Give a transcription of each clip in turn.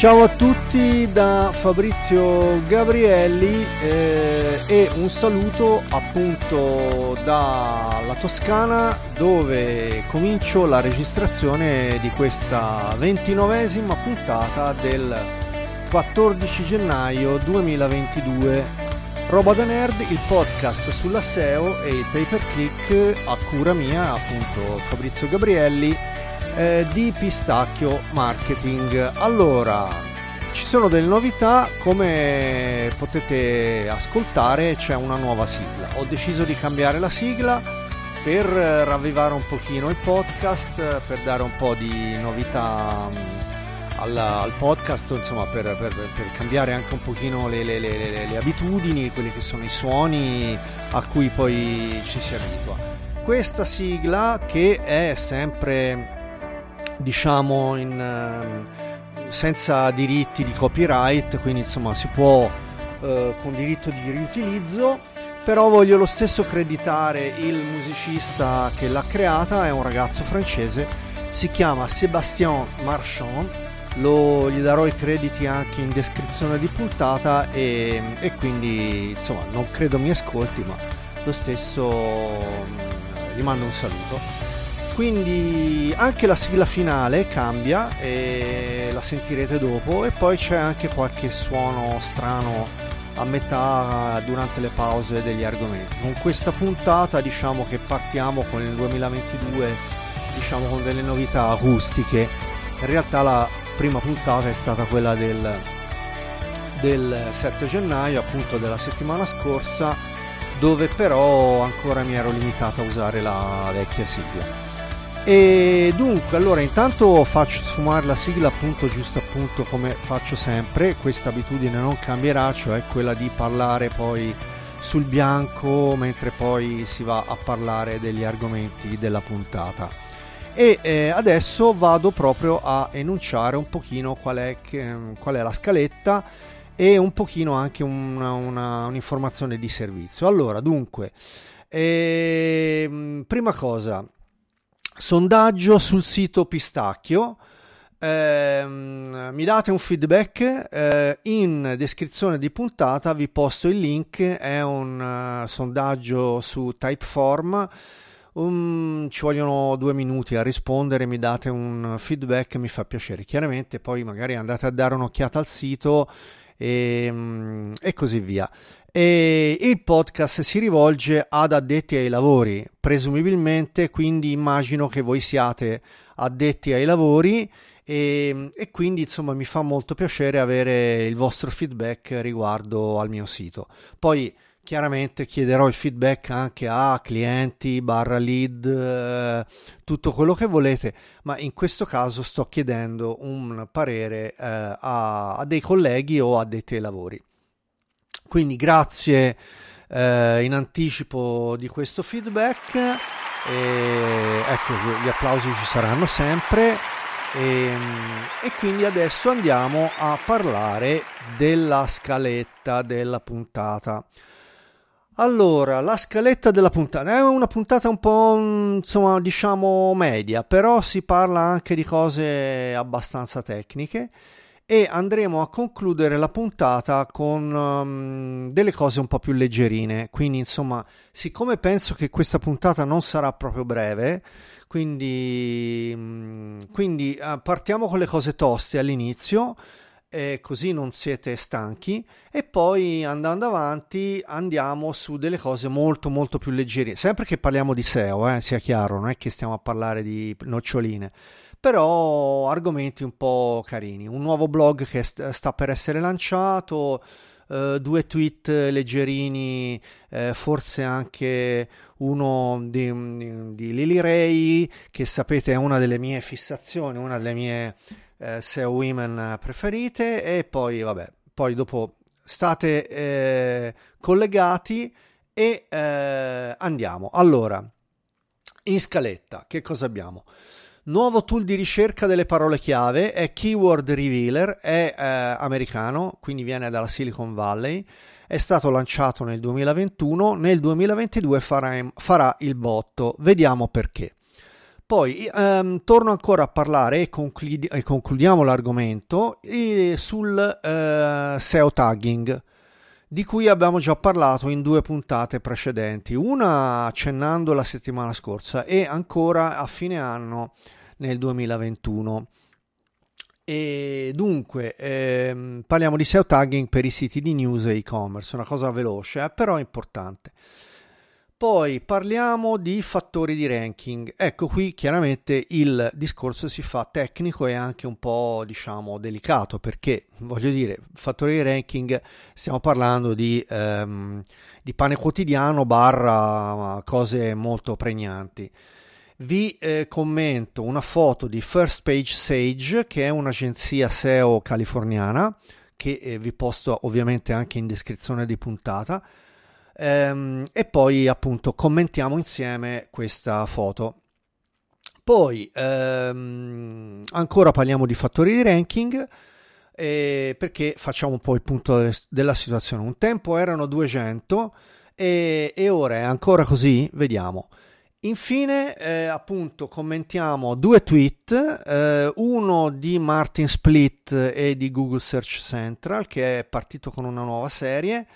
Ciao a tutti da Fabrizio Gabrielli eh, e un saluto appunto dalla Toscana dove comincio la registrazione di questa ventinovesima puntata del 14 gennaio 2022. Roba da Nerd, il podcast sulla SEO e il pay per click a cura mia, appunto Fabrizio Gabrielli eh, di Pistacchio Marketing. Allora, ci sono delle novità, come potete ascoltare c'è una nuova sigla. Ho deciso di cambiare la sigla per ravvivare un pochino il podcast, per dare un po' di novità mm, al, al podcast, insomma per, per, per, cambiare anche un pochino le, le, le, le abitudini, quelli che sono i suoni a cui poi ci si abitua. Questa sigla che è sempre diciamo in, uh, senza diritti di copyright, quindi insomma si può uh, con diritto di riutilizzo, però voglio lo stesso creditare il musicista che l'ha creata, è un ragazzo francese, si chiama Sébastien Marchand, lo, gli darò i crediti anche in descrizione di puntata e, e quindi insomma non credo mi ascolti ma lo stesso mm, gli mando un saluto quindi anche la sigla finale cambia e la sentirete dopo e poi c'è anche qualche suono strano a metà durante le pause degli argomenti. Con questa puntata diciamo che partiamo con il 2022 diciamo con delle novità acustiche. In realtà la prima puntata è stata quella del, del 7 gennaio, appunto della settimana scorsa, dove però ancora mi ero limitato a usare la vecchia sigla. E dunque, allora intanto faccio sfumare la sigla appunto giusto appunto come faccio sempre, questa abitudine non cambierà, cioè quella di parlare poi sul bianco mentre poi si va a parlare degli argomenti della puntata. E eh, adesso vado proprio a enunciare un pochino qual è, qual è la scaletta e un pochino anche una, una, un'informazione di servizio. Allora, dunque, eh, prima cosa, sondaggio sul sito Pistacchio. Eh, mi date un feedback eh, in descrizione di puntata vi posto il link è un uh, sondaggio su Typeform. Um, ci vogliono due minuti a rispondere mi date un feedback mi fa piacere. Chiaramente poi magari andate a dare un'occhiata al sito e, um, e così via e il podcast si rivolge ad addetti ai lavori, presumibilmente, quindi immagino che voi siate addetti ai lavori e, e, quindi insomma mi fa molto piacere avere il vostro feedback riguardo al mio sito. Poi chiaramente chiederò il feedback anche a clienti, barra lead, eh, tutto quello che volete, ma in questo caso sto chiedendo un parere eh, a, a dei colleghi o addetti ai lavori. Quindi grazie eh, in anticipo di questo feedback. E, ecco, gli applausi ci saranno sempre. E, e, quindi adesso andiamo a parlare della scaletta della puntata. Allora, la scaletta della puntata è una puntata un po' insomma, diciamo media, però si parla anche di cose abbastanza tecniche e andremo a concludere la puntata con um, delle cose un po' più leggerine. Quindi, insomma, siccome penso che questa puntata non sarà proprio breve, quindi, um, quindi uh, partiamo con le cose toste all'inizio. Eh, così non siete stanchi. E poi andando avanti andiamo su delle cose molto molto più leggere. Sempre che parliamo di SEO eh, sia chiaro non è che stiamo a parlare di noccioline. Però argomenti un po' carini. Un nuovo blog che sta per essere lanciato, eh, due tweet leggerini, eh, forse anche uno di, di, Lily Ray, che sapete è una delle mie fissazioni, una delle mie eh, SEO women preferite, e poi vabbè, poi dopo state eh, collegati e eh, andiamo. Allora, in scaletta, che cosa abbiamo? Nuovo tool di ricerca delle parole chiave è Keyword Revealer, è eh, americano, quindi viene dalla Silicon Valley, è stato lanciato nel 2021, nel 2022 farà, farà il botto, vediamo perché. Poi ehm, torno ancora a parlare e, concludi- e concludiamo l'argomento e sul eh, SEO tagging di cui abbiamo già parlato in due puntate precedenti, una accennando la settimana scorsa e ancora a fine anno nel 2021. E dunque ehm, parliamo di SEO tagging per i siti di news e e-commerce, una cosa veloce, eh, però importante. Poi parliamo di fattori di ranking. Ecco qui chiaramente il discorso si fa tecnico e anche un po' diciamo delicato perché voglio dire, fattori di ranking stiamo parlando di, ehm, di pane quotidiano barra cose molto pregnanti. Vi eh, commento una foto di First Page Sage che è un'agenzia SEO californiana che eh, vi posto ovviamente anche in descrizione di puntata ehm, e poi appunto commentiamo insieme questa foto. Poi ehm, ancora parliamo di fattori di ranking eh, perché facciamo un po' il punto della situazione. Un tempo erano 200 e, e ora è ancora così? Vediamo. Infine, eh, appunto, commentiamo due tweet, eh, uno di Martin Split e di Google Search Central, che è partito con una nuova serie,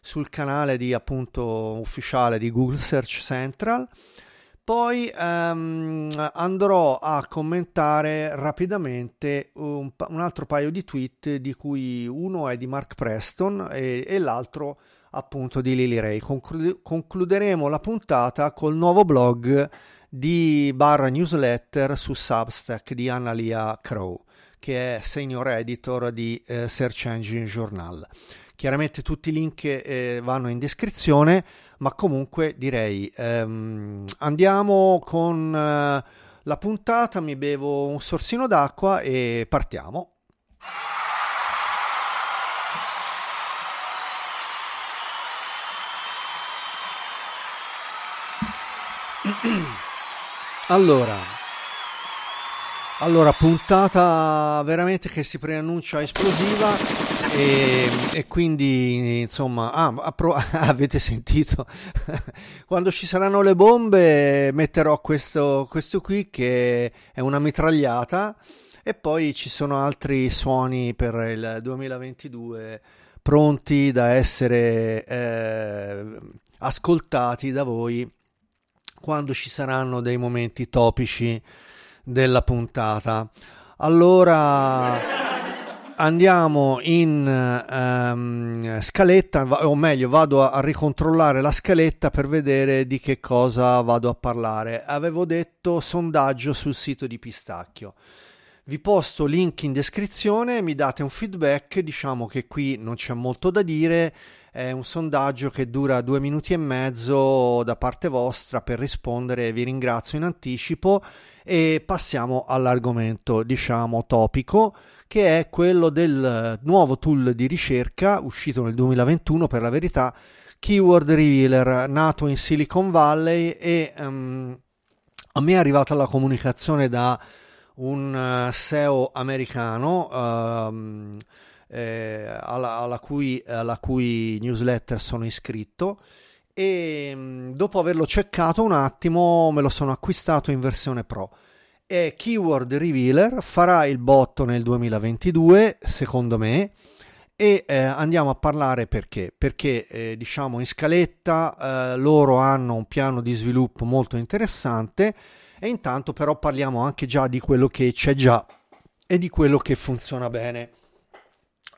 sul canale di appunto ufficiale di Google Search Central. Poi um, andrò a commentare rapidamente un, un, altro paio di tweet di cui uno è di Mark Preston e, e l'altro appunto di Lily Ray. Conclu- concluderemo la puntata col nuovo blog di barra newsletter su Substack di Analia Crow, che è senior editor di eh, Search Engine Journal. Chiaramente tutti i link eh, vanno in descrizione, ma comunque direi ehm, andiamo con eh, la puntata, mi bevo un sorsino d'acqua e partiamo. allora, allora, puntata veramente che si preannuncia esplosiva e, e quindi insomma, ah, appro- avete sentito, quando ci saranno le bombe metterò questo, questo qui che è una mitragliata e poi ci sono altri suoni per il 2022 pronti da essere eh, ascoltati da voi quando ci saranno dei momenti topici della puntata. Allora andiamo in um, scaletta, o meglio, vado a, a, ricontrollare la scaletta per vedere di che cosa vado a parlare. Avevo detto sondaggio sul sito di Pistacchio. Vi posto link in descrizione, mi date un feedback, diciamo che qui non c'è molto da dire, è un sondaggio che dura due minuti e mezzo da parte vostra per rispondere, vi ringrazio in anticipo e passiamo all'argomento, diciamo, topico che è quello del nuovo tool di ricerca uscito nel 2021 per la verità, Keyword Revealer, nato in Silicon Valley e um, a me è arrivata la comunicazione da un uh, SEO americano um, eh, alla, alla, cui, alla, cui, newsletter sono iscritto e um, dopo averlo checcato un attimo me lo sono acquistato in versione pro è Keyword Revealer, farà il botto nel 2022 secondo me e eh, andiamo a parlare perché. Perché eh, diciamo in scaletta eh, loro hanno un piano di sviluppo molto interessante e intanto però parliamo anche già di quello che c'è già e di quello che funziona bene.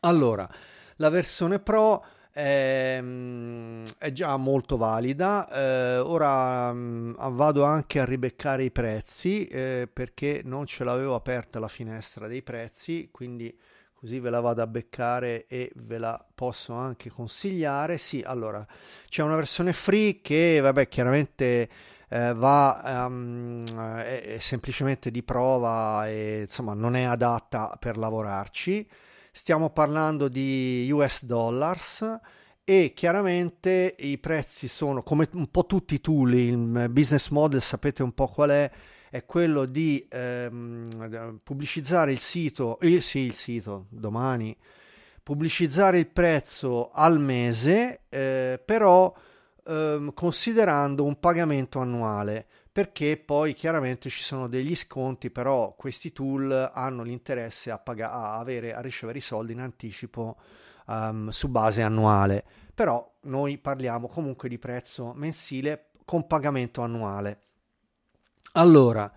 Allora la versione pro è, ehm, è già molto valida. Eh, ora mm, vado anche a ribeccare i prezzi eh, perché non ce l'avevo aperta la finestra dei prezzi, quindi così ve la vado a beccare e ve la posso anche consigliare. Sì, allora c'è una versione free che, vabbè, chiaramente. Eh, va um, è, è semplicemente di prova e insomma non è adatta per lavorarci stiamo parlando di US dollars e chiaramente i prezzi sono come un po' tutti i tool, il business model sapete un po' qual è, è quello di ehm, pubblicizzare il sito, eh, sì il sito domani, pubblicizzare il prezzo al mese, eh, però ehm, considerando un pagamento annuale perché poi chiaramente ci sono degli sconti, però questi tool hanno l'interesse a, pag- a, avere, a ricevere i soldi in anticipo um, su base annuale, però noi parliamo comunque di prezzo mensile con pagamento annuale. Allora,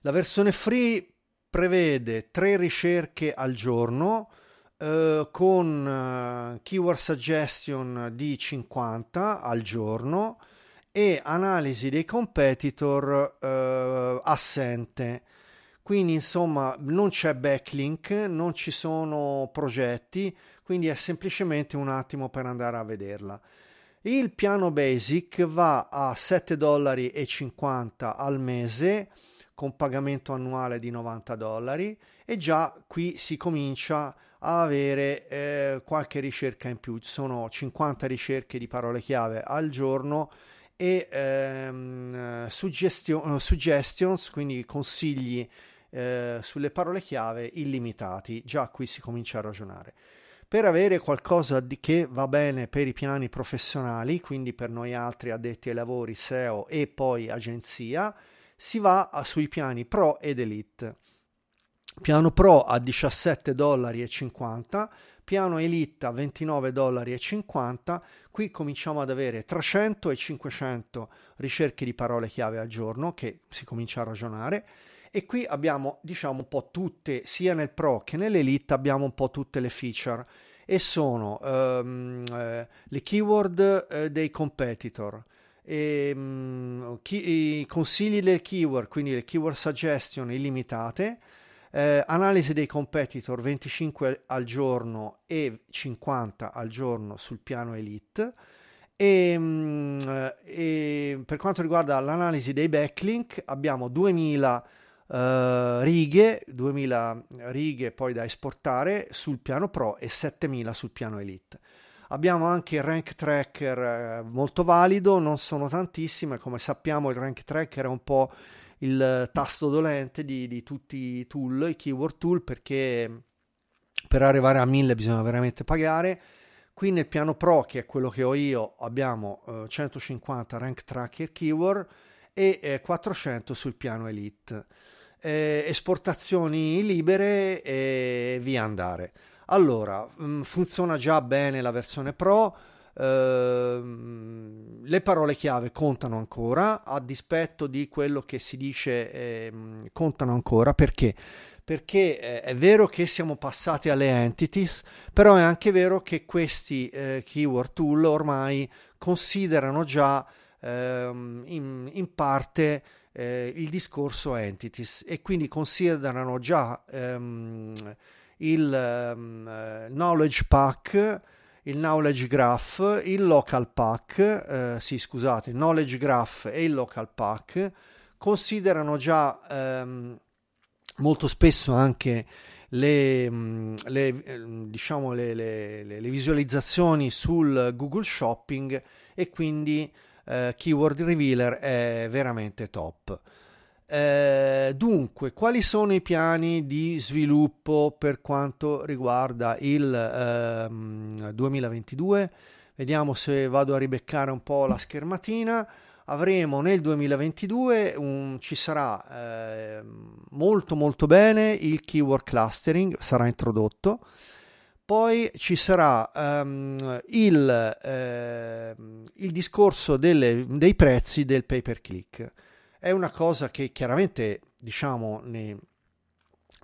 la versione free prevede tre ricerche al giorno eh, con uh, keyword suggestion di 50 al giorno e analisi dei competitor uh, assente. Quindi insomma non c'è backlink, non ci sono progetti, quindi è semplicemente un attimo per andare a vederla. Il piano basic va a 7,50 dollari al mese con pagamento annuale di 90 dollari e già qui si comincia a avere eh, qualche ricerca in più. Sono 50 ricerche di parole chiave al giorno e ehm, suggestion, suggestions, quindi consigli eh, sulle parole chiave illimitati. Già qui si comincia a ragionare. Per avere qualcosa di che va bene per i piani professionali, quindi per noi altri addetti ai lavori, SEO e poi agenzia, si va sui piani Pro ed Elite. Piano Pro a 17,50 dollari, piano Elite a 29,50 dollari. Qui cominciamo ad avere tra 100 e 500 ricerche di parole chiave al giorno, che si comincia a ragionare. E qui abbiamo, diciamo, un po' tutte, sia nel Pro che nell'Elite, abbiamo un po' tutte le feature. E sono um, eh, le keyword eh, dei competitor, e, um, chi, i consigli del keyword, quindi le keyword suggestion illimitate, eh, analisi dei competitor 25 al giorno e 50 al giorno sul piano elite. E, mm, e per quanto riguarda l'analisi dei backlink abbiamo 2000 uh, eh, righe 2000 righe poi da esportare sul piano pro e 7000 sul piano elite abbiamo anche il rank tracker eh, molto valido non sono tantissime come sappiamo il rank tracker è un po' il tasto dolente di, di tutti i tool, i keyword tool, perché per arrivare a 1000 bisogna veramente pagare. Qui nel piano Pro, che è quello che ho io, abbiamo eh, 150 rank tracker keyword e eh, 400 sul piano Elite. Eh, esportazioni libere e via andare. Allora, mm, funziona già bene la versione Pro Ehm, le parole chiave contano ancora, a dispetto di quello che si dice, eh, contano ancora perché? Perché eh, è vero che siamo passati alle entities, però è anche vero che questi eh, keyword tool ormai considerano già ehm, in, in, parte eh, il discorso entities e quindi considerano già ehm, il um, knowledge pack il knowledge graph, il local pack, eh, sì scusate, knowledge graph e il local pack considerano già ehm, molto spesso anche le, mm, le, ehm, diciamo le, le, visualizzazioni sul Google Shopping e quindi eh, Keyword Revealer è veramente top. Eh, dunque, quali sono i piani di sviluppo per quanto riguarda il ehm, 2022? Vediamo se vado a ribeccare un po' la schermatina. Avremo nel 2022 un, ci sarà eh, molto molto bene il keyword clustering, sarà introdotto. Poi ci sarà um, il, eh, il, discorso delle, dei prezzi del pay per click è una cosa che chiaramente, diciamo, ne,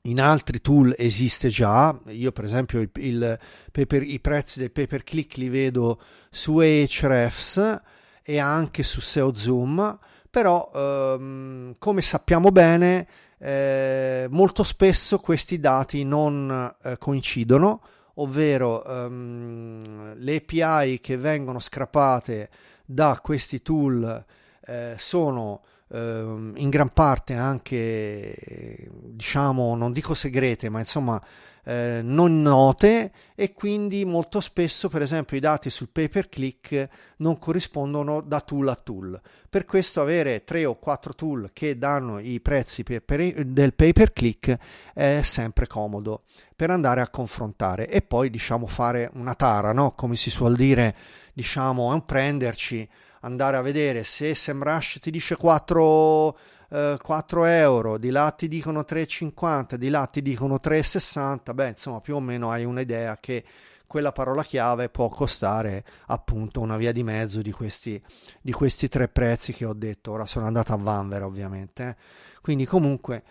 in altri tool esiste già. Io, per esempio, il, il paper, i prezzi del pay per click li vedo su Ahrefs e anche su SEO Zoom, però, ehm, come sappiamo bene, eh, molto spesso questi dati non eh, coincidono, ovvero ehm, le API che vengono scrapate da questi tool eh, sono in gran parte anche, diciamo, non dico segrete, ma insomma eh, non note e quindi molto spesso, per esempio, i dati sul pay per click non corrispondono da tool a tool. Per questo avere tre o quattro tool che danno i prezzi per, per, del pay per click è sempre comodo per andare a confrontare e poi diciamo fare una tara, no? come si suol dire, diciamo, prenderci andare a vedere se SEMrush ti dice 4, eh, 4 euro, di là ti dicono 3,50, di là ti dicono 3,60, beh insomma più o meno hai un'idea che quella parola chiave può costare appunto una via di mezzo di questi, di questi tre prezzi che ho detto. Ora sono andato a Vanver ovviamente. Eh. Quindi comunque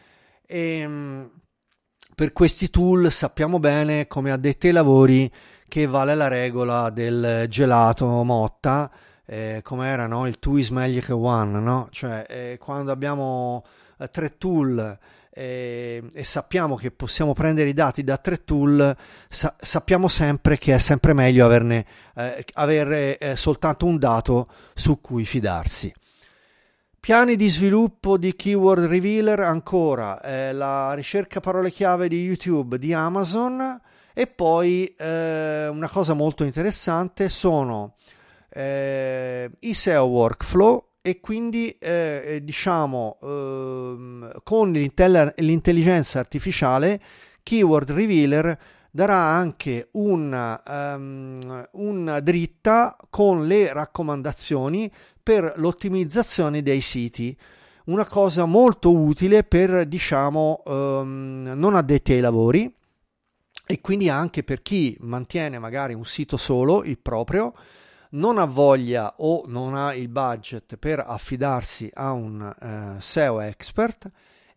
ehm, per questi tool sappiamo bene come addetti ai lavori che vale la regola del gelato motta eh, come era no? il two is che one no? cioè eh, quando abbiamo eh, tre tool e, e, sappiamo che possiamo prendere i dati da tre tool, sa- sappiamo sempre che è sempre meglio averne, eh, avere eh, soltanto un dato su cui fidarsi. Piani di sviluppo di keyword revealer ancora, eh, la ricerca parole chiave di YouTube, di Amazon e poi eh, una cosa molto interessante sono eh, i SEO workflow e quindi eh, eh, diciamo eh, con l'intelligenza artificiale Keyword Revealer darà anche una, um, una dritta con le raccomandazioni per l'ottimizzazione dei siti. Una cosa molto utile per diciamo um, non addetti ai lavori e quindi anche per chi mantiene magari un sito solo il proprio non ha voglia o non ha il budget per affidarsi a un uh, SEO expert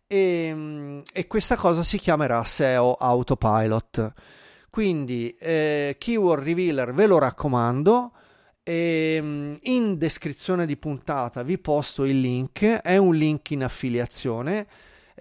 e, mm, e, questa cosa si chiamerà SEO Autopilot. Quindi eh, Keyword Revealer ve lo raccomando. E mm, in descrizione di puntata vi posto il link, è un link in affiliazione.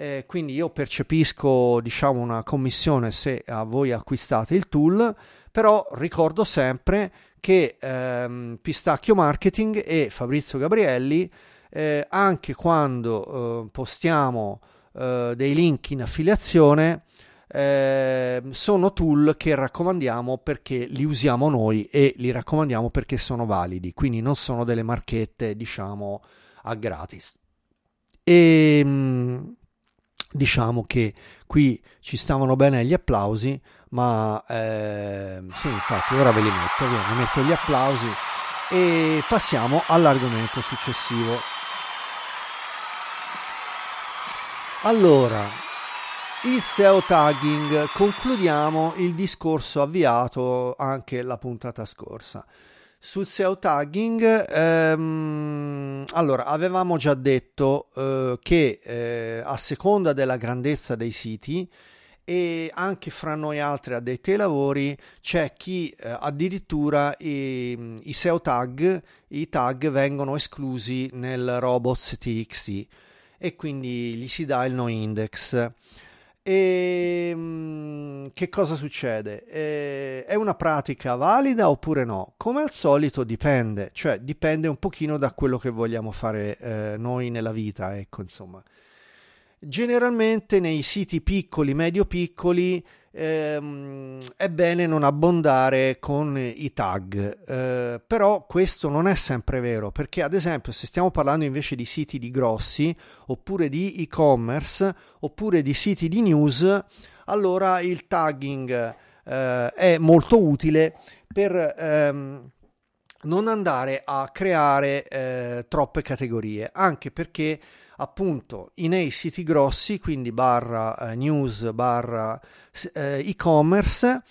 Eh, quindi io percepisco diciamo una commissione se a voi acquistate il tool però ricordo sempre che ehm, Pistacchio Marketing e Fabrizio Gabrielli, eh, anche quando eh, postiamo eh, dei link in affiliazione, ehm, sono tool che raccomandiamo perché li usiamo noi e li raccomandiamo perché sono validi, quindi non sono delle marchette, diciamo, a gratis. E ehm, diciamo che qui ci stavano bene gli applausi ma eh, sì infatti ora ve li metto via, vi metto gli applausi e passiamo all'argomento successivo. Allora il SEO tagging concludiamo il discorso avviato anche la puntata scorsa sul SEO tagging ehm, allora avevamo già detto eh, che eh, a seconda della grandezza dei siti e anche fra noi altri addetti ai lavori c'è chi eh, addirittura i, i, SEO tag, i tag vengono esclusi nel robots TXT e quindi gli si dà il no index. E mm, che cosa succede? E, è una pratica valida oppure no? Come al solito dipende, cioè dipende un pochino da quello che vogliamo fare eh, noi nella vita, ecco insomma. Generalmente nei siti piccoli, medio piccoli, ehm, è bene non abbondare con i tag, eh, però questo non è sempre vero, perché ad esempio se stiamo parlando invece di siti di grossi, oppure di e-commerce, oppure di siti di news, allora il tagging eh, è molto utile per... Ehm, non andare a creare eh, troppe categorie, anche perché appunto nei siti grossi, quindi barra eh, news, barra eh, e-commerce,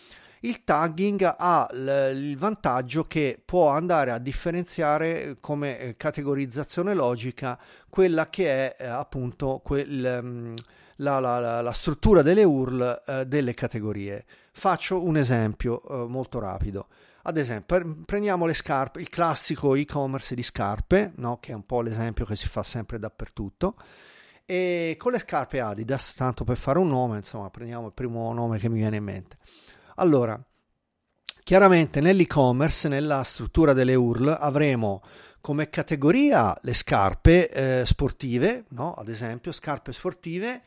il tagging ha l- il vantaggio che può andare a differenziare come eh, categorizzazione logica quella che è eh, appunto quel, um, la, la, la, struttura delle URL eh, delle categorie. Faccio un esempio eh, molto rapido. Ad esempio, prendiamo le scarpe, il classico e-commerce di scarpe, no? che è un po' l'esempio che si fa sempre dappertutto. E con le scarpe Adidas, tanto per fare un nome, insomma, prendiamo il primo nome che mi viene in mente. Allora, chiaramente nell'e-commerce, nella struttura delle URL, avremo come categoria le scarpe eh, sportive, no? ad esempio, scarpe sportive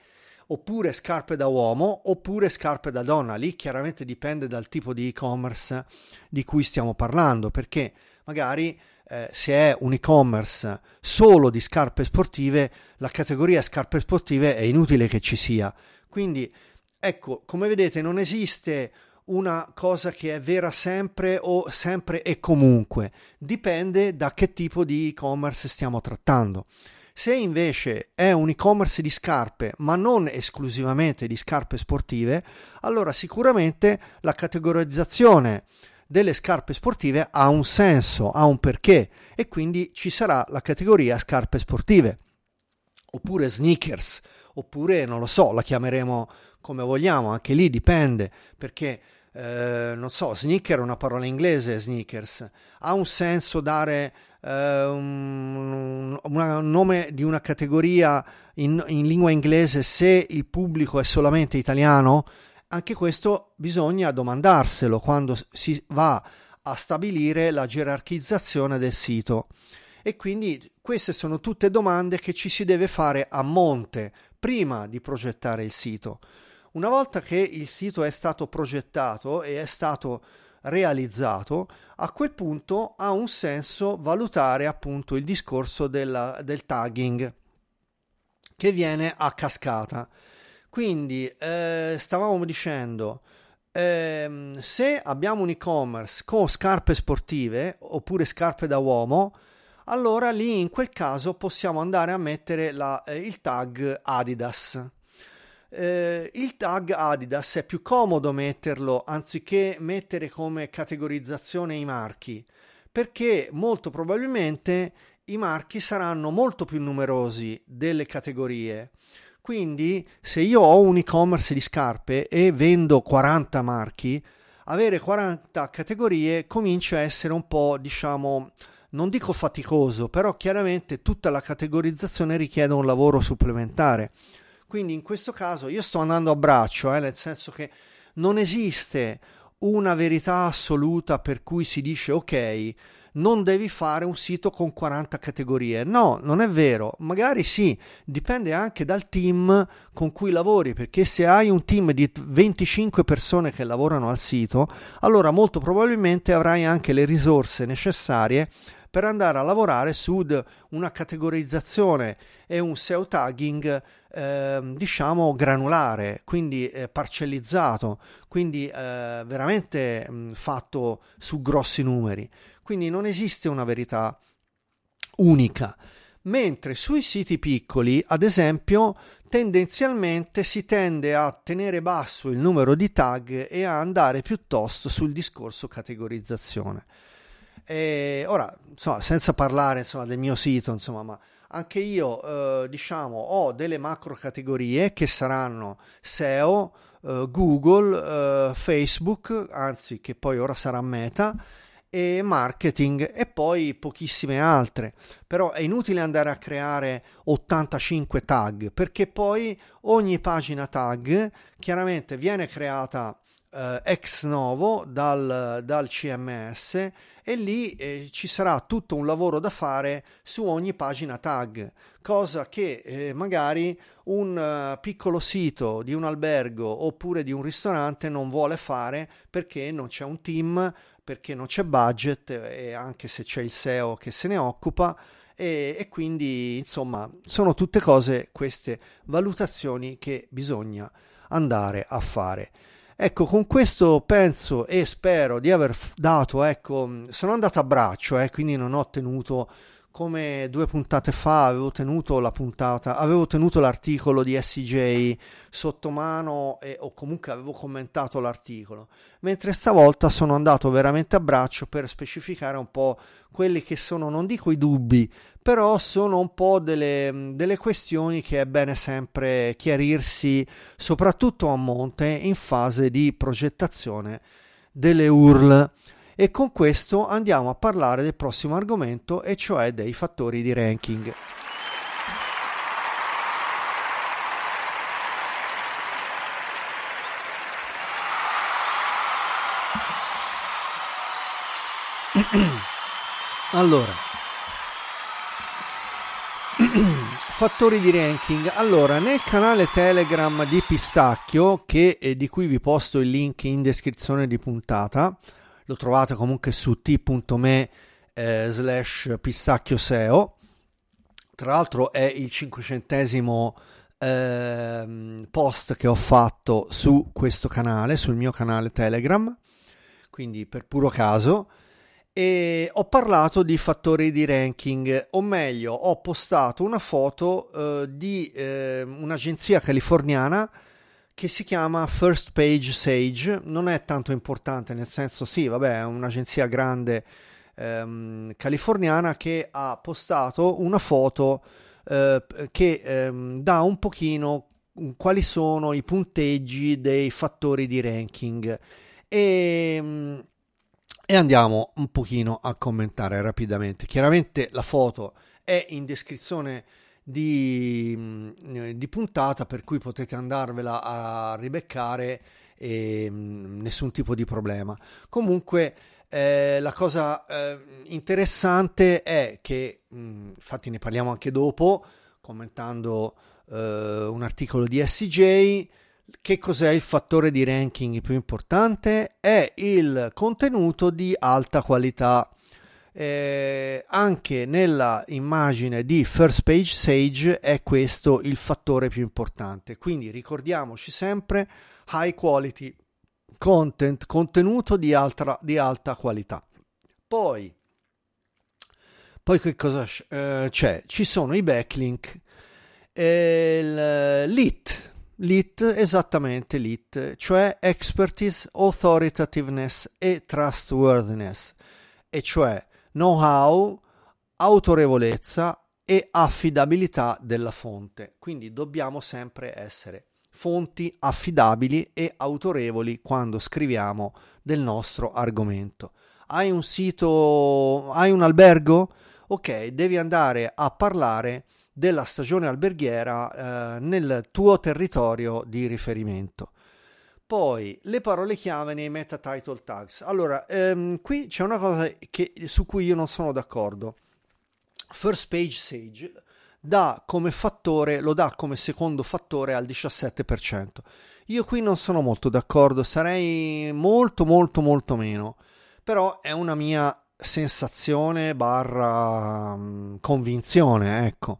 oppure scarpe da uomo oppure scarpe da donna. Lì chiaramente dipende dal tipo di e-commerce di cui stiamo parlando, perché magari eh, se è un e-commerce solo di scarpe sportive, la categoria scarpe sportive è inutile che ci sia. Quindi ecco, come vedete non esiste una cosa che è vera sempre o sempre e comunque, dipende da che tipo di e-commerce stiamo trattando. Se invece è un e-commerce di scarpe, ma non esclusivamente di scarpe sportive, allora sicuramente la categorizzazione delle scarpe sportive ha un senso, ha un perché e quindi ci sarà la categoria scarpe sportive. Oppure sneakers oppure non lo so, la chiameremo come vogliamo, anche lì dipende perché eh, non so, sneaker è una parola inglese, sneakers, ha un senso dare eh, un, un, nome di una categoria in, in lingua inglese se il pubblico è solamente italiano? Anche questo bisogna domandarselo quando si va a stabilire la gerarchizzazione del sito. E quindi queste sono tutte domande che ci si deve fare a monte prima di progettare il sito. Una volta che il sito è stato progettato e è stato realizzato, a quel punto ha un senso valutare appunto il discorso della, del tagging che viene a cascata. Quindi eh, stavamo dicendo, eh, se abbiamo un e-commerce con scarpe sportive oppure scarpe da uomo, allora lì in quel caso possiamo andare a mettere la, eh, il tag Adidas eh, il tag Adidas è più comodo metterlo anziché mettere come categorizzazione i marchi, perché molto probabilmente i marchi saranno molto più numerosi delle categorie. Quindi, se io ho un e-commerce di scarpe e vendo 40 marchi, avere 40 categorie comincia a essere un po', diciamo, non dico faticoso, però chiaramente tutta la categorizzazione richiede un lavoro supplementare. Quindi in questo caso io sto andando a braccio, eh, nel senso che non esiste una verità assoluta per cui si dice ok, non devi fare un sito con 40 categorie. No, non è vero. Magari sì, dipende anche dal team con cui lavori, perché se hai un team di 25 persone che lavorano al sito, allora molto probabilmente avrai anche le risorse necessarie per andare a lavorare su una categorizzazione e un SEO tagging eh, diciamo granulare, quindi eh, parcellizzato, quindi eh, veramente mh, fatto su grossi numeri. Quindi non esiste una verità unica. Mentre sui siti piccoli, ad esempio, tendenzialmente si tende a tenere basso il numero di tag e a andare piuttosto sul discorso categorizzazione. E ora, insomma, senza parlare insomma, del mio sito, insomma, ma anche io, eh, diciamo, ho delle macro categorie che saranno SEO, eh, Google, eh, Facebook, anzi che poi ora sarà Meta, e marketing e poi pochissime altre. Però è inutile andare a creare 85 tag perché poi ogni pagina tag chiaramente viene creata eh, ex novo dal, dal CMS e lì eh, ci sarà tutto un lavoro da fare su ogni pagina tag, cosa che eh, magari un uh, piccolo sito di un albergo oppure di un ristorante non vuole fare perché non c'è un team, perché non c'è budget e anche se c'è il SEO che se ne occupa. E, e quindi insomma sono tutte cose queste valutazioni che bisogna andare a fare. Ecco, con questo penso e spero di aver dato, ecco, sono andato a braccio, eh, quindi non ho tenuto come due puntate fa avevo tenuto la puntata, avevo tenuto l'articolo di SJ sotto mano e, o comunque avevo commentato l'articolo, mentre stavolta sono andato veramente a braccio per specificare un po' quelli che sono, non dico i dubbi, però sono un po' delle, delle questioni che è bene sempre chiarirsi, soprattutto a monte in fase di progettazione delle URL. E con questo andiamo a parlare del prossimo argomento, e cioè dei fattori di ranking. allora, fattori di ranking. Allora, nel canale Telegram di Pistacchio, che, eh, di cui vi posto il link in descrizione di puntata, lo trovate comunque su t.me eh, slash pistacchio SEO. Tra l'altro è il cinquecentesimo ehm, post che ho fatto su questo canale, sul mio canale Telegram, quindi per puro caso, e ho parlato di fattori di ranking, o meglio, ho postato una foto eh, di eh, un'agenzia californiana che si chiama First Page Sage, non è tanto importante, nel senso sì, vabbè, è un'agenzia grande ehm, californiana che ha postato una foto eh, che ehm, dà un pochino quali sono i punteggi dei fattori di ranking e, ehm, e andiamo un pochino a commentare rapidamente. Chiaramente la foto è in descrizione di, di puntata per cui potete andarvela a ribeccare e nessun tipo di problema. Comunque eh, la cosa eh, interessante è che, mh, infatti ne parliamo anche dopo, commentando eh, un articolo di SJ, che cos'è il fattore di ranking più importante? È il contenuto di alta qualità. Eh, anche nella immagine di First Page Sage è questo il fattore più importante. Quindi ricordiamoci sempre high quality content, contenuto di, altra, di alta qualità. Poi, poi che cosa eh, c'è? Ci sono i backlink, eh, l'IT, l'IT esattamente l'IT, cioè expertise, authoritativeness e trustworthiness, e cioè know-how, autorevolezza e affidabilità della fonte. Quindi dobbiamo sempre essere fonti affidabili e autorevoli quando scriviamo del nostro argomento. Hai un sito, hai un albergo? Ok, devi andare a parlare della stagione alberghiera eh, nel tuo territorio di riferimento. Poi le parole chiave nei meta title tags. Allora, ehm, qui c'è una cosa che, su cui io non sono d'accordo. First page sage dà come fattore, lo dà come secondo fattore al 17%. Io qui non sono molto d'accordo, sarei molto molto molto meno, però è una mia sensazione barra convinzione, ecco.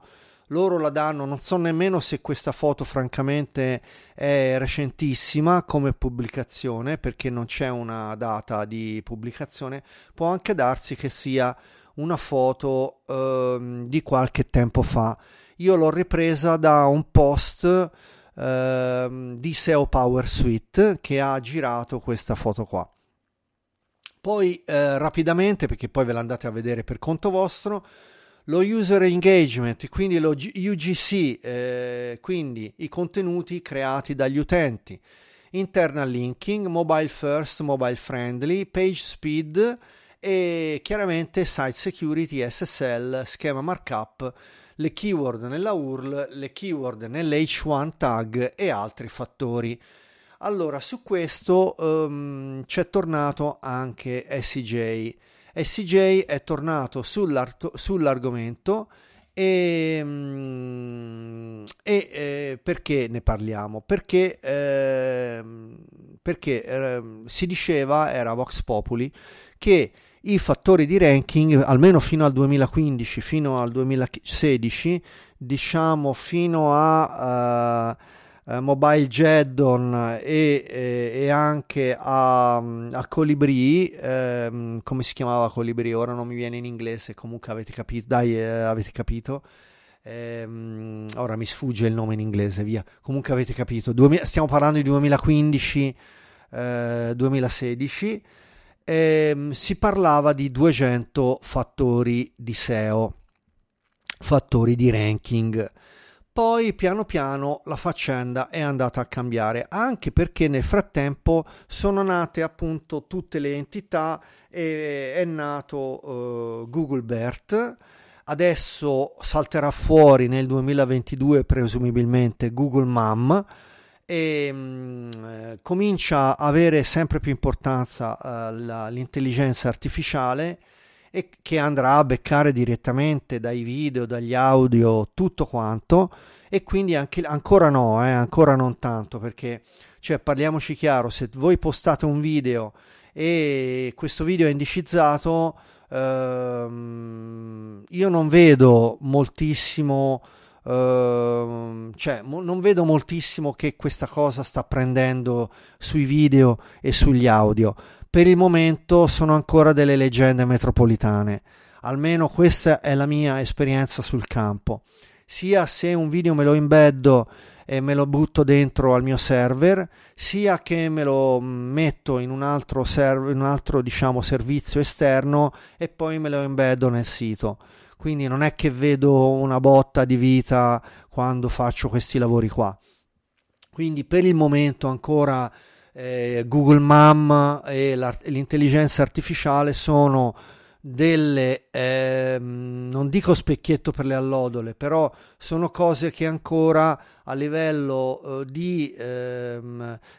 Loro la danno, non so nemmeno se questa foto francamente è recentissima come pubblicazione perché non c'è una data di pubblicazione, può anche darsi che sia una foto eh, di qualche tempo fa. Io l'ho ripresa da un post eh, di SEO Power Suite che ha girato questa foto qua. Poi eh, rapidamente, perché poi ve l'andate a vedere per conto vostro, lo user engagement, quindi lo UGC, eh, quindi i contenuti creati dagli utenti, internal linking, mobile first, mobile friendly, page speed, e chiaramente site security, SSL, schema markup, le keyword nella URL, le keyword nell'H1 tag e altri fattori. Allora, su questo um, c'è tornato anche SJ. SJ è tornato sull'argomento e, um, e eh, perché ne parliamo? Perché, eh, perché eh, si diceva, era Vox Populi, che i fattori di ranking, almeno fino al 2015, fino al 2016, diciamo fino a uh, uh, Mobile Geddon e, e, e anche a, a Colibri, um, come si chiamava Colibri? Ora non mi viene in inglese, comunque avete capito, dai, eh, avete capito. Um, ora mi sfugge il nome in inglese, via. Comunque avete capito, 2000, stiamo parlando di 2015, uh, 2016 ehm, si parlava di 200 fattori di SEO, fattori di ranking. Poi piano piano la faccenda è andata a cambiare, anche perché nel frattempo sono nate appunto tutte le entità e è nato uh, Google BERT, adesso salterà fuori nel 2022 presumibilmente Google MAM, e mh, mm, comincia a avere sempre più importanza uh, la, l'intelligenza artificiale e che andrà a beccare direttamente dai video, dagli audio, tutto quanto e quindi anche, ancora no, eh, ancora non tanto perché cioè parliamoci chiaro, se voi postate un video e questo video è indicizzato, ehm, io non vedo moltissimo Uh, cioè, mo- non vedo moltissimo che questa cosa sta prendendo sui video e sugli audio. Per il momento sono ancora delle leggende metropolitane. Almeno questa è la mia esperienza sul campo. Sia se un video me lo imbeddo e me lo butto dentro al mio server, sia che me lo metto in un altro, server, un altro diciamo, servizio esterno e poi me lo embeddo nel sito. Quindi non è che vedo una botta di vita quando faccio questi lavori qua. Quindi per il momento ancora eh, Google Mam e l'intelligenza artificiale sono delle, eh, non dico specchietto per le allodole, però sono cose che ancora a livello eh, di eh,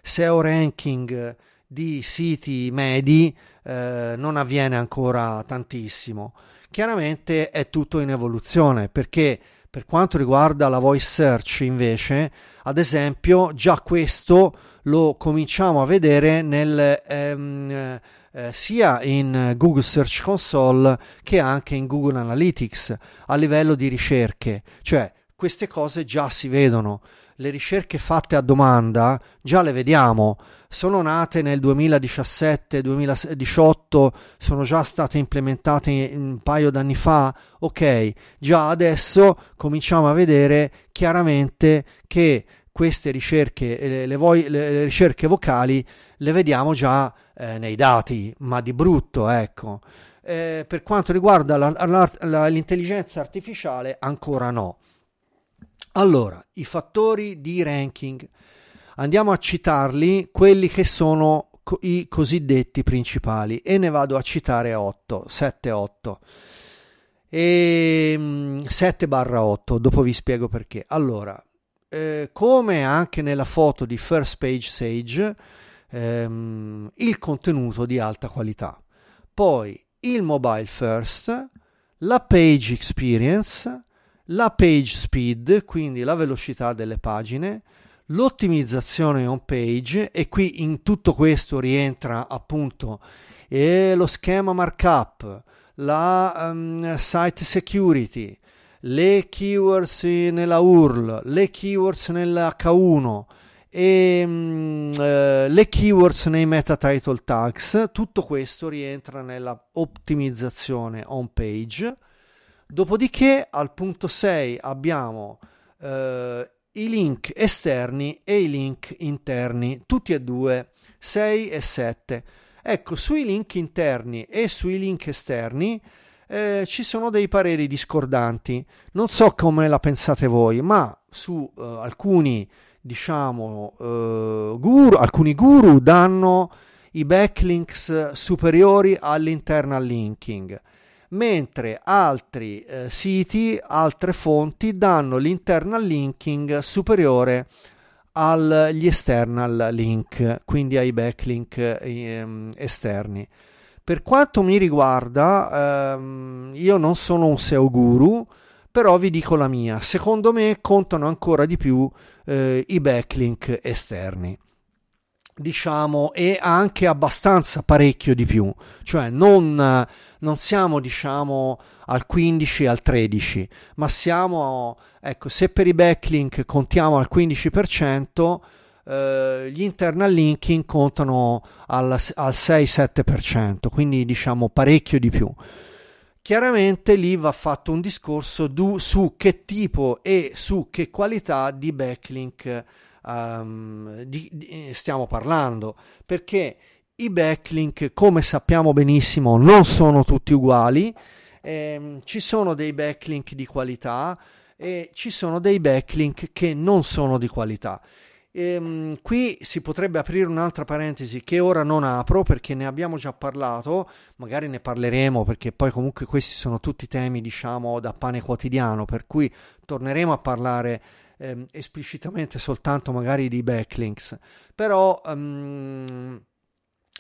SEO ranking di siti medi eh, non avviene ancora tantissimo. Chiaramente è tutto in evoluzione perché per quanto riguarda la voice search invece, ad esempio, già questo lo cominciamo a vedere nel ehm, eh, sia in Google Search Console che anche in Google Analytics a livello di ricerche, cioè queste cose già si vedono. Le ricerche fatte a domanda già le vediamo, sono nate nel 2017-2018, sono già state implementate un paio d'anni fa, ok, già adesso cominciamo a vedere chiaramente che queste ricerche, le, le, vo- le ricerche vocali, le vediamo già eh, nei dati, ma di brutto, ecco. Eh, per quanto riguarda la, la, la, l'intelligenza artificiale, ancora no. Allora, i fattori di ranking. Andiamo a citarli, quelli che sono co- i cosiddetti principali, e ne vado a citare 8, 7, 8. E 7 barra 8, dopo vi spiego perché. Allora, eh, come anche nella foto di First Page Sage, ehm, il contenuto di alta qualità. Poi il mobile first, la page experience, la page speed, quindi la velocità delle pagine, l'ottimizzazione home page e qui in tutto questo rientra appunto eh, lo schema markup, la um, site security, le keywords nella URL, le keywords nell'H1 e um, eh, le keywords nei meta title tags, tutto questo rientra nella ottimizzazione home page. Dopodiché al punto 6 abbiamo eh, i link esterni e i link interni, tutti e due, 6 e 7. Ecco, sui link interni e sui link esterni eh, ci sono dei pareri discordanti. Non so come la pensate voi, ma su eh, alcuni, diciamo, eh, guru, alcuni guru danno i backlinks superiori all'internal linking mentre altri eh, siti, altre fonti danno l'internal linking superiore agli external link, quindi ai backlink eh, esterni. Per quanto mi riguarda, ehm, io non sono un SEO guru, però vi dico la mia. Secondo me contano ancora di più eh, i backlink esterni diciamo, e anche abbastanza parecchio di più, cioè non, non siamo, diciamo, al 15 al 13, ma siamo, ecco, se per i backlink contiamo al 15%, eh, gli internal linking contano al, al 6-7%, quindi diciamo parecchio di più. Chiaramente lì va fatto un discorso du, su che tipo e su che qualità di backlink um, di, di, stiamo parlando, perché i backlink, come sappiamo benissimo, non sono tutti uguali, ehm, ci sono dei backlink di qualità e ci sono dei backlink che non sono di qualità. Ehm, qui si potrebbe aprire un'altra parentesi che ora non apro perché ne abbiamo già parlato, magari ne parleremo perché poi comunque questi sono tutti temi diciamo da pane quotidiano, per cui torneremo a parlare ehm, esplicitamente soltanto magari di backlinks, però um,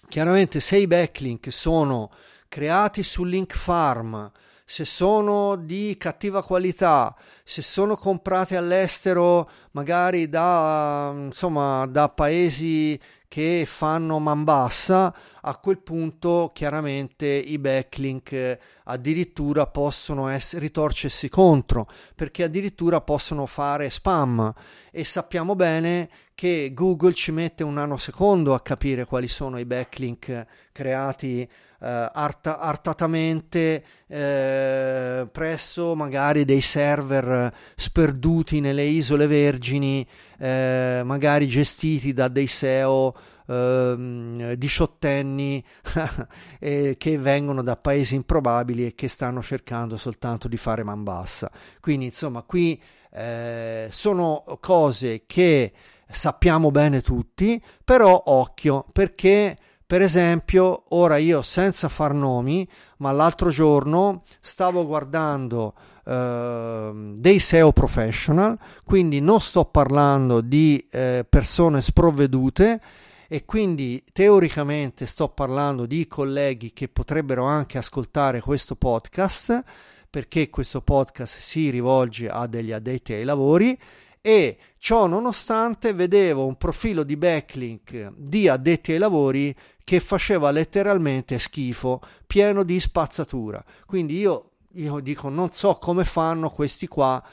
chiaramente se i backlink sono creati su link farm, se sono di cattiva qualità, se sono comprati all'estero magari da, insomma, da paesi che fanno man bassa, a quel punto chiaramente i backlink addirittura possono essere, ritorcersi contro, perché addirittura possono fare spam. E sappiamo bene che Google ci mette un nanosecondo a capire quali sono i backlink creati art- artatamente eh, presso magari dei server sperduti nelle isole vergini, eh, magari gestiti da dei SEO eh, diciottenni eh, che vengono da paesi improbabili e che stanno cercando soltanto di fare man bassa. Quindi insomma qui eh, sono cose che sappiamo bene tutti, però occhio perché per esempio, ora io senza far nomi, ma l'altro giorno stavo guardando uh, dei SEO professional, quindi non sto parlando di uh, persone sprovvedute e quindi teoricamente sto parlando di colleghi che potrebbero anche ascoltare questo podcast perché questo podcast si rivolge a degli addetti ai lavori e ciò nonostante vedevo un profilo di backlink di addetti ai lavori che faceva letteralmente schifo, pieno di spazzatura. Quindi io, io dico, non so come fanno questi qua,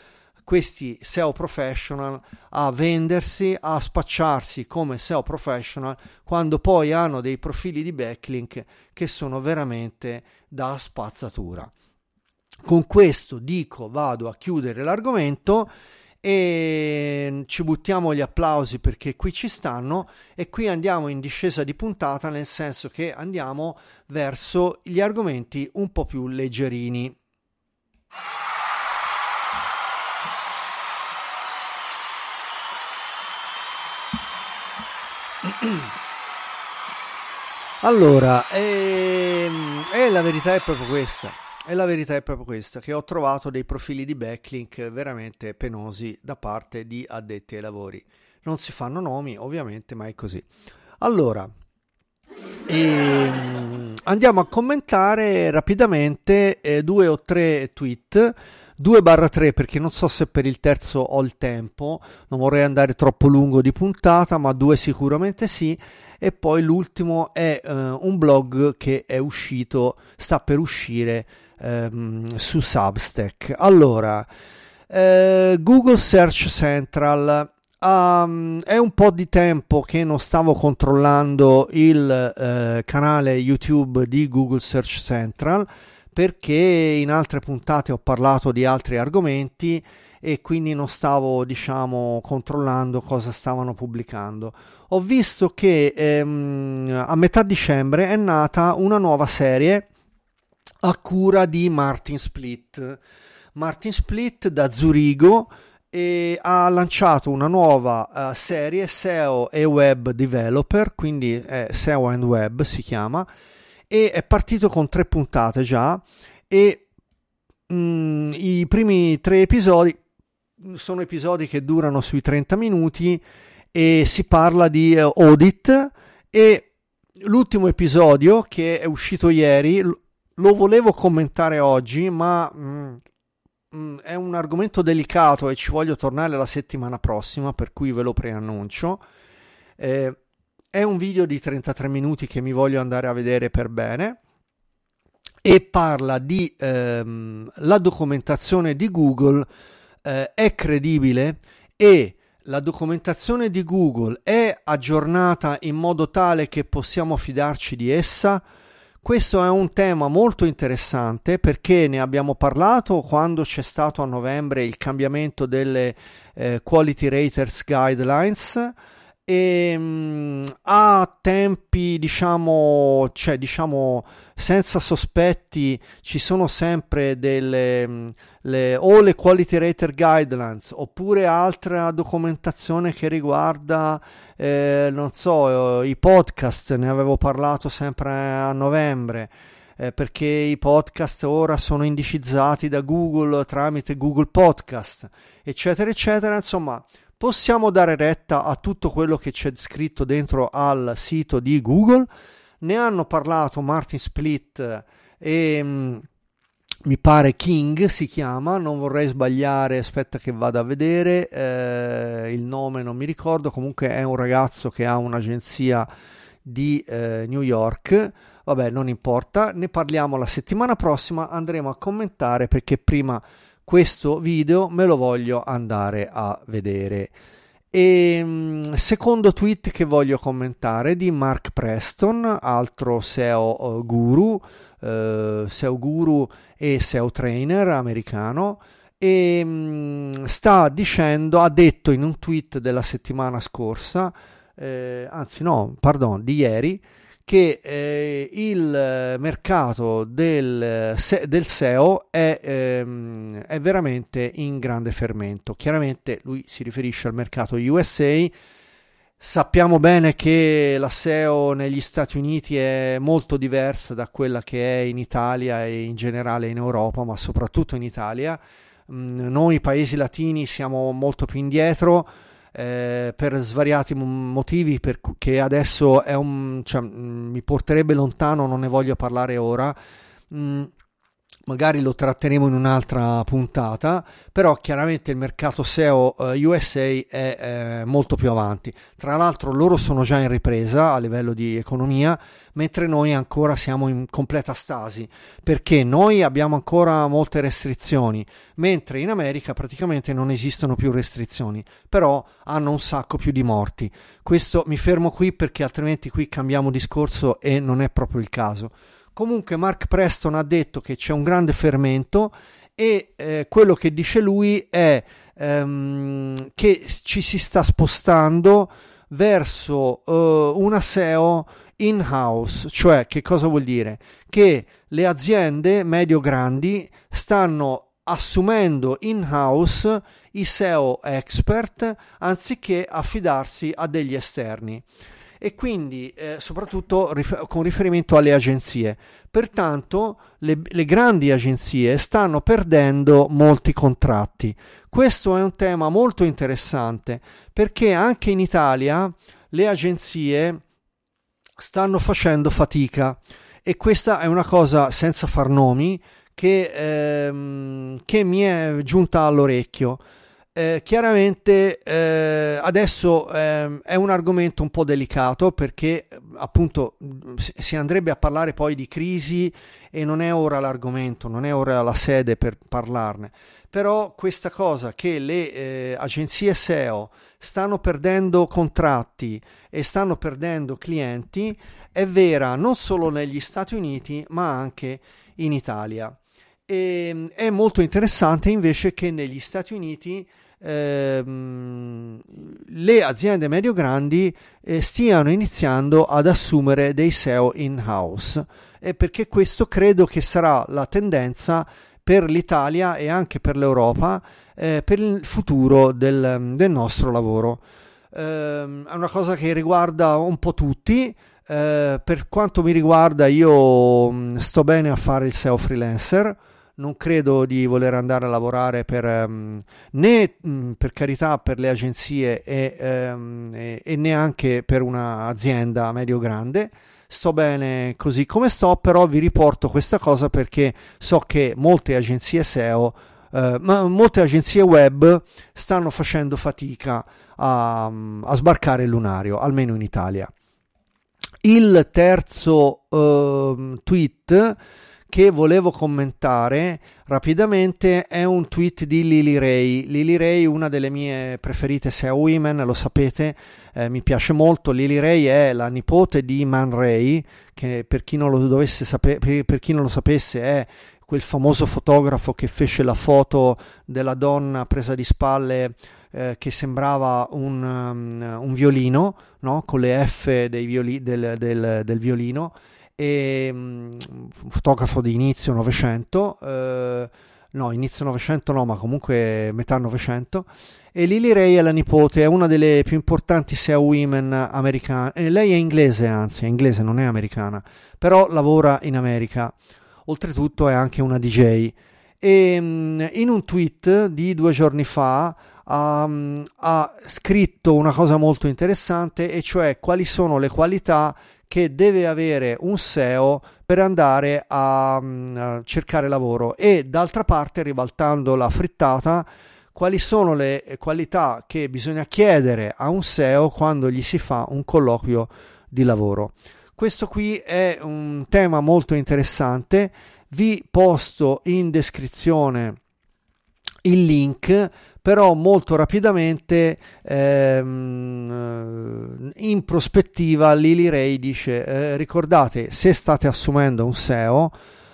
questi SEO professional, a vendersi, a spacciarsi come SEO professional, quando poi hanno dei profili di backlink che sono veramente da spazzatura. Con questo dico, vado a chiudere l'argomento e ci buttiamo gli applausi perché qui ci stanno e qui andiamo in discesa di puntata nel senso che andiamo verso gli argomenti un po' più leggerini. Allora, ehm, e la verità è proprio questa. E la verità è proprio questa, che ho trovato dei profili di backlink veramente penosi da parte di addetti ai lavori. Non si fanno nomi, ovviamente, ma è così. Allora, ehm, andiamo a commentare rapidamente eh, due o tre tweet. 2-3 perché non so se per il terzo ho il tempo, non vorrei andare troppo lungo di puntata, ma due sicuramente sì. E poi l'ultimo è eh, un blog che è uscito, sta per uscire ehm, su Substack. Allora, eh, Google Search Central. Um, è un po' di tempo che non stavo controllando il eh, canale YouTube di Google Search Central perché in altre puntate ho parlato di altri argomenti e quindi non stavo diciamo controllando cosa stavano pubblicando ho visto che ehm, a metà dicembre è nata una nuova serie a cura di Martin Split. Martin Split da Zurigo e ha lanciato una nuova uh, serie SEO e Web Developer, quindi SEO and Web si chiama, e è partito con tre puntate già e mh, mm, i primi tre episodi sono episodi che durano sui 30 minuti e si parla di uh, audit e l'ultimo episodio che è uscito ieri lo volevo commentare oggi, ma mm, mm, è un argomento delicato e ci voglio tornare la settimana prossima, per cui ve lo preannuncio. Eh, è un video di 33 minuti che mi voglio andare a vedere per bene e parla di ehm, la documentazione di Google eh, è credibile e la documentazione di Google è aggiornata in modo tale che possiamo fidarci di essa? Questo è un tema molto interessante perché ne abbiamo parlato quando c'è stato a novembre il cambiamento delle eh, Quality Raters Guidelines e mh, mm, a tempi diciamo cioè diciamo senza sospetti ci sono sempre delle mm, le, o le quality rater guidelines oppure altra documentazione che riguarda eh, non so i podcast ne avevo parlato sempre a novembre eh, perché i podcast ora sono indicizzati da Google tramite Google Podcast eccetera eccetera insomma possiamo dare retta a tutto quello che c'è scritto dentro al sito di Google. Ne hanno parlato Martin Split e mm, mi pare King si chiama, non vorrei sbagliare, aspetta che vada a vedere, eh, il nome non mi ricordo, comunque è un ragazzo che ha un'agenzia di eh, New York, vabbè non importa, ne parliamo la settimana prossima, andremo a commentare perché prima questo video me lo voglio andare a vedere. E ehm, secondo tweet che voglio commentare di Mark Preston, altro SEO guru, eh, SEO guru e SEO trainer americano e mh, mm, sta dicendo, ha detto in un tweet della settimana scorsa, eh, anzi no, pardon, di ieri, che eh, il mercato del, del SEO è, ehm, è, veramente in grande fermento. Chiaramente lui si riferisce al mercato USA. Sappiamo bene che la SEO negli Stati Uniti è molto diversa da quella che è in Italia e in generale in Europa, ma soprattutto in Italia. Mm, noi paesi latini siamo molto più indietro eh, per svariati motivi che adesso un, cioè, mm, mi porterebbe lontano, non ne voglio parlare ora. Mm, magari lo tratteremo in un'altra puntata, però chiaramente il mercato SEO eh, USA è eh, molto più avanti. Tra l'altro loro sono già in ripresa a livello di economia, mentre noi ancora siamo in completa stasi, perché noi abbiamo ancora molte restrizioni, mentre in America praticamente non esistono più restrizioni, però hanno un sacco più di morti. Questo mi fermo qui perché altrimenti qui cambiamo discorso e non è proprio il caso. Comunque Mark Preston ha detto che c'è un grande fermento e eh, quello che dice lui è ehm, che ci si sta spostando verso uh, una SEO in-house, cioè che cosa vuol dire? Che le aziende medio-grandi stanno assumendo in-house i SEO expert anziché affidarsi a degli esterni e quindi eh, soprattutto rif- con riferimento alle agenzie. Pertanto le, le, grandi agenzie stanno perdendo molti contratti. Questo è un tema molto interessante perché anche in Italia le agenzie stanno facendo fatica e questa è una cosa senza far nomi che, ehm, che mi è giunta all'orecchio. Eh, chiaramente eh, adesso eh, è un argomento un po' delicato perché appunto si andrebbe a parlare poi di crisi e non è ora l'argomento, non è ora la sede per parlarne. Però questa cosa che le eh, agenzie SEO stanno perdendo contratti e stanno perdendo clienti è vera non solo negli Stati Uniti ma anche in Italia. E, ehm, è molto interessante invece che negli Stati Uniti ehm, le aziende medio-grandi eh, stiano iniziando ad assumere dei SEO in-house e perché questo credo che sarà la tendenza per l'Italia e anche per l'Europa eh, per il futuro del, del nostro lavoro. Eh, è una cosa che riguarda un po' tutti. Eh, per quanto mi riguarda, io mm, sto bene a fare il SEO freelancer non credo di voler andare a lavorare per, um, né um, per carità per le agenzie e, um, e, e neanche per un'azienda medio-grande. Sto bene così come sto, però vi riporto questa cosa perché so che molte agenzie SEO, uh, ma molte agenzie web stanno facendo fatica a, a sbarcare il lunario, almeno in Italia. Il terzo uh, tweet che volevo commentare rapidamente è un tweet di Lily Ray. Lily Ray, una delle mie preferite SEO Women, lo sapete, eh, mi piace molto. Lily Ray è la nipote di Man Ray, che per chi non lo, sape- per chi non lo sapesse è quel famoso fotografo che fece la foto della donna presa di spalle eh, che sembrava un, um, un violino, no? con le F violi- del, del, del violino e um, fotografo di inizio Novecento, eh, no, inizio Novecento no, ma comunque metà Novecento. E Lily Ray è la nipote, è una delle più importanti SEO women americane. Eh, lei è inglese, anzi, è inglese, non è americana, però lavora in America. Oltretutto è anche una DJ. E um, in un tweet di due giorni fa um, ha scritto una cosa molto interessante, e cioè quali sono le qualità che deve avere un SEO per andare a, mm, a cercare lavoro e d'altra parte ribaltando la frittata quali sono le qualità che bisogna chiedere a un SEO quando gli si fa un colloquio di lavoro. Questo qui è un tema molto interessante, vi posto in descrizione il link però molto rapidamente ehm, in prospettiva Lily Ray dice eh, ricordate se state assumendo un SEO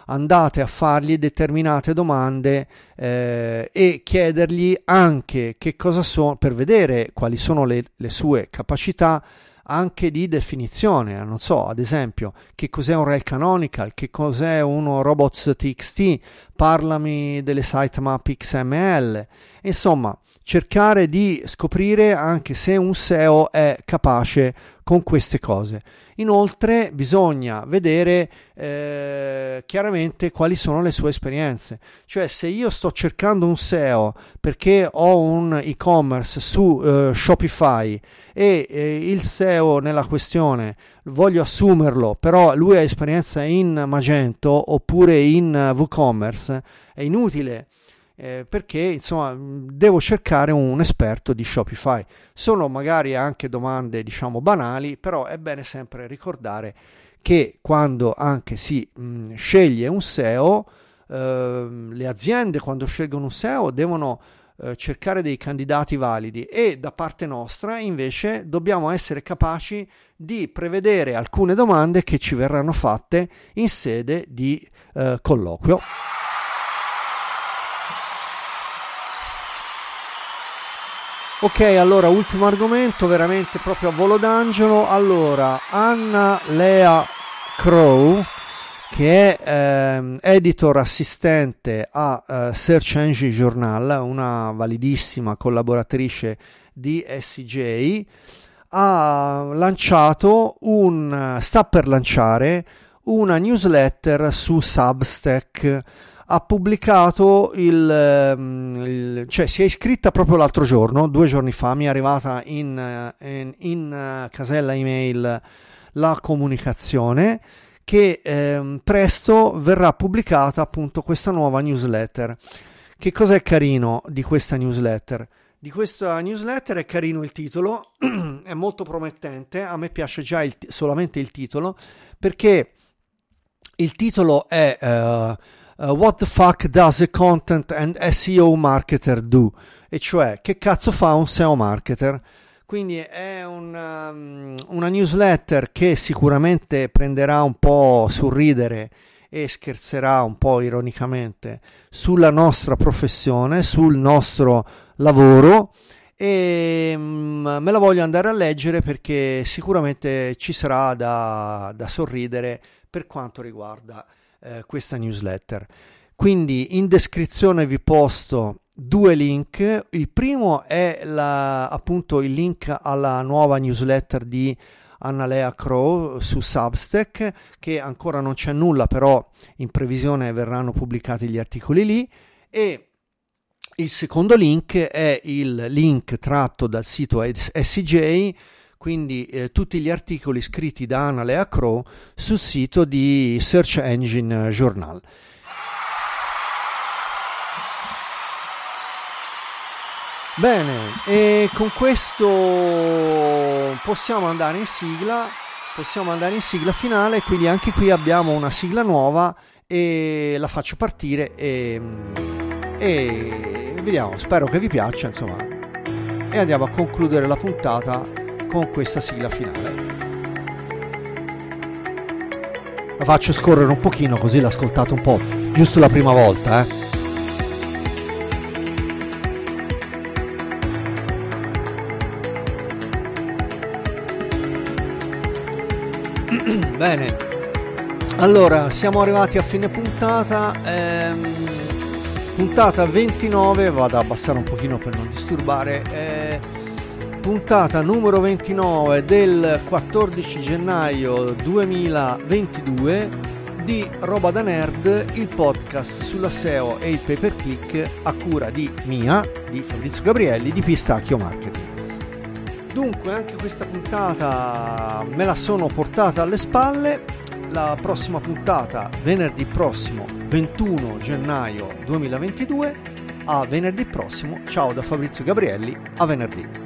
andate a fargli determinate domande eh, e chiedergli anche che cosa sono per vedere quali sono le, le sue capacità anche di definizione, non so, ad esempio, che cos'è un rel canonical, che cos'è uno robots.txt, parlami delle sitemap XML, insomma, cercare di scoprire anche se un SEO è capace con queste cose. Inoltre bisogna vedere eh, chiaramente quali sono le sue esperienze, cioè se io sto cercando un SEO perché ho un e-commerce su eh, Shopify e eh, il SEO nella questione voglio assumerlo, però lui ha esperienza in Magento oppure in WooCommerce, è inutile eh, perché insomma devo cercare un esperto di Shopify. Sono magari anche domande diciamo banali, però è bene sempre ricordare che quando anche si mh, sceglie un SEO, eh, le aziende quando scelgono un SEO devono eh, cercare dei candidati validi e da parte nostra invece dobbiamo essere capaci di prevedere alcune domande che ci verranno fatte in sede di eh, colloquio. Ok, allora ultimo argomento, veramente proprio a volo d'angelo. Allora, Anna Lea Crow, che è ehm, editor assistente a uh, Search Engine Journal, una validissima collaboratrice di SJ, ha lanciato un, sta per lanciare una newsletter su Substack ha pubblicato il, ehm, il, cioè si è iscritta proprio l'altro giorno, due giorni fa, mi è arrivata in, eh, in, in eh, casella email la comunicazione che eh, presto verrà pubblicata appunto questa nuova newsletter. Che cos'è carino di questa newsletter? Di questa newsletter è carino il titolo, è molto promettente, a me piace già il, solamente il titolo perché il titolo è... Uh, uh, what the fuck does a content and SEO marketer do? E cioè, che cazzo fa un SEO marketer? Quindi è un, um, una newsletter che sicuramente prenderà un po' sul ridere e scherzerà un po' ironicamente sulla nostra professione, sul nostro lavoro e um, me la voglio andare a leggere perché sicuramente ci sarà da, da sorridere per quanto riguarda eh, questa newsletter. Quindi in descrizione vi posto due link. Il primo è la, appunto il link alla nuova newsletter di Annalea Crow su Substack, che ancora non c'è nulla, però in previsione verranno pubblicati gli articoli lì. E il secondo link è il link tratto dal sito SCJ quindi eh, tutti gli articoli scritti da Annalea Crow sul sito di Search Engine Journal. Bene, e con questo possiamo andare in sigla, possiamo andare in sigla finale, quindi anche qui abbiamo una sigla nuova e la faccio partire e, e vediamo, spero che vi piaccia, insomma, e andiamo a concludere la puntata con questa sigla finale. La faccio scorrere un pochino così l'ascoltate un po', giusto la prima volta, eh. Bene, allora siamo arrivati a fine puntata. Ehm, puntata 29, vado ad abbassare un pochino per non disturbare. Eh, puntata numero 29 del 14 gennaio 2022 di Roba da Nerd, il podcast sulla SEO e il pay per click a cura di Mia, di Fabrizio Gabrielli, di Pistacchio Marketing. Dunque, anche questa puntata me la sono portata alle spalle. La prossima puntata, venerdì prossimo, 21 gennaio 2022. A venerdì prossimo. Ciao da Fabrizio Gabrielli. A venerdì.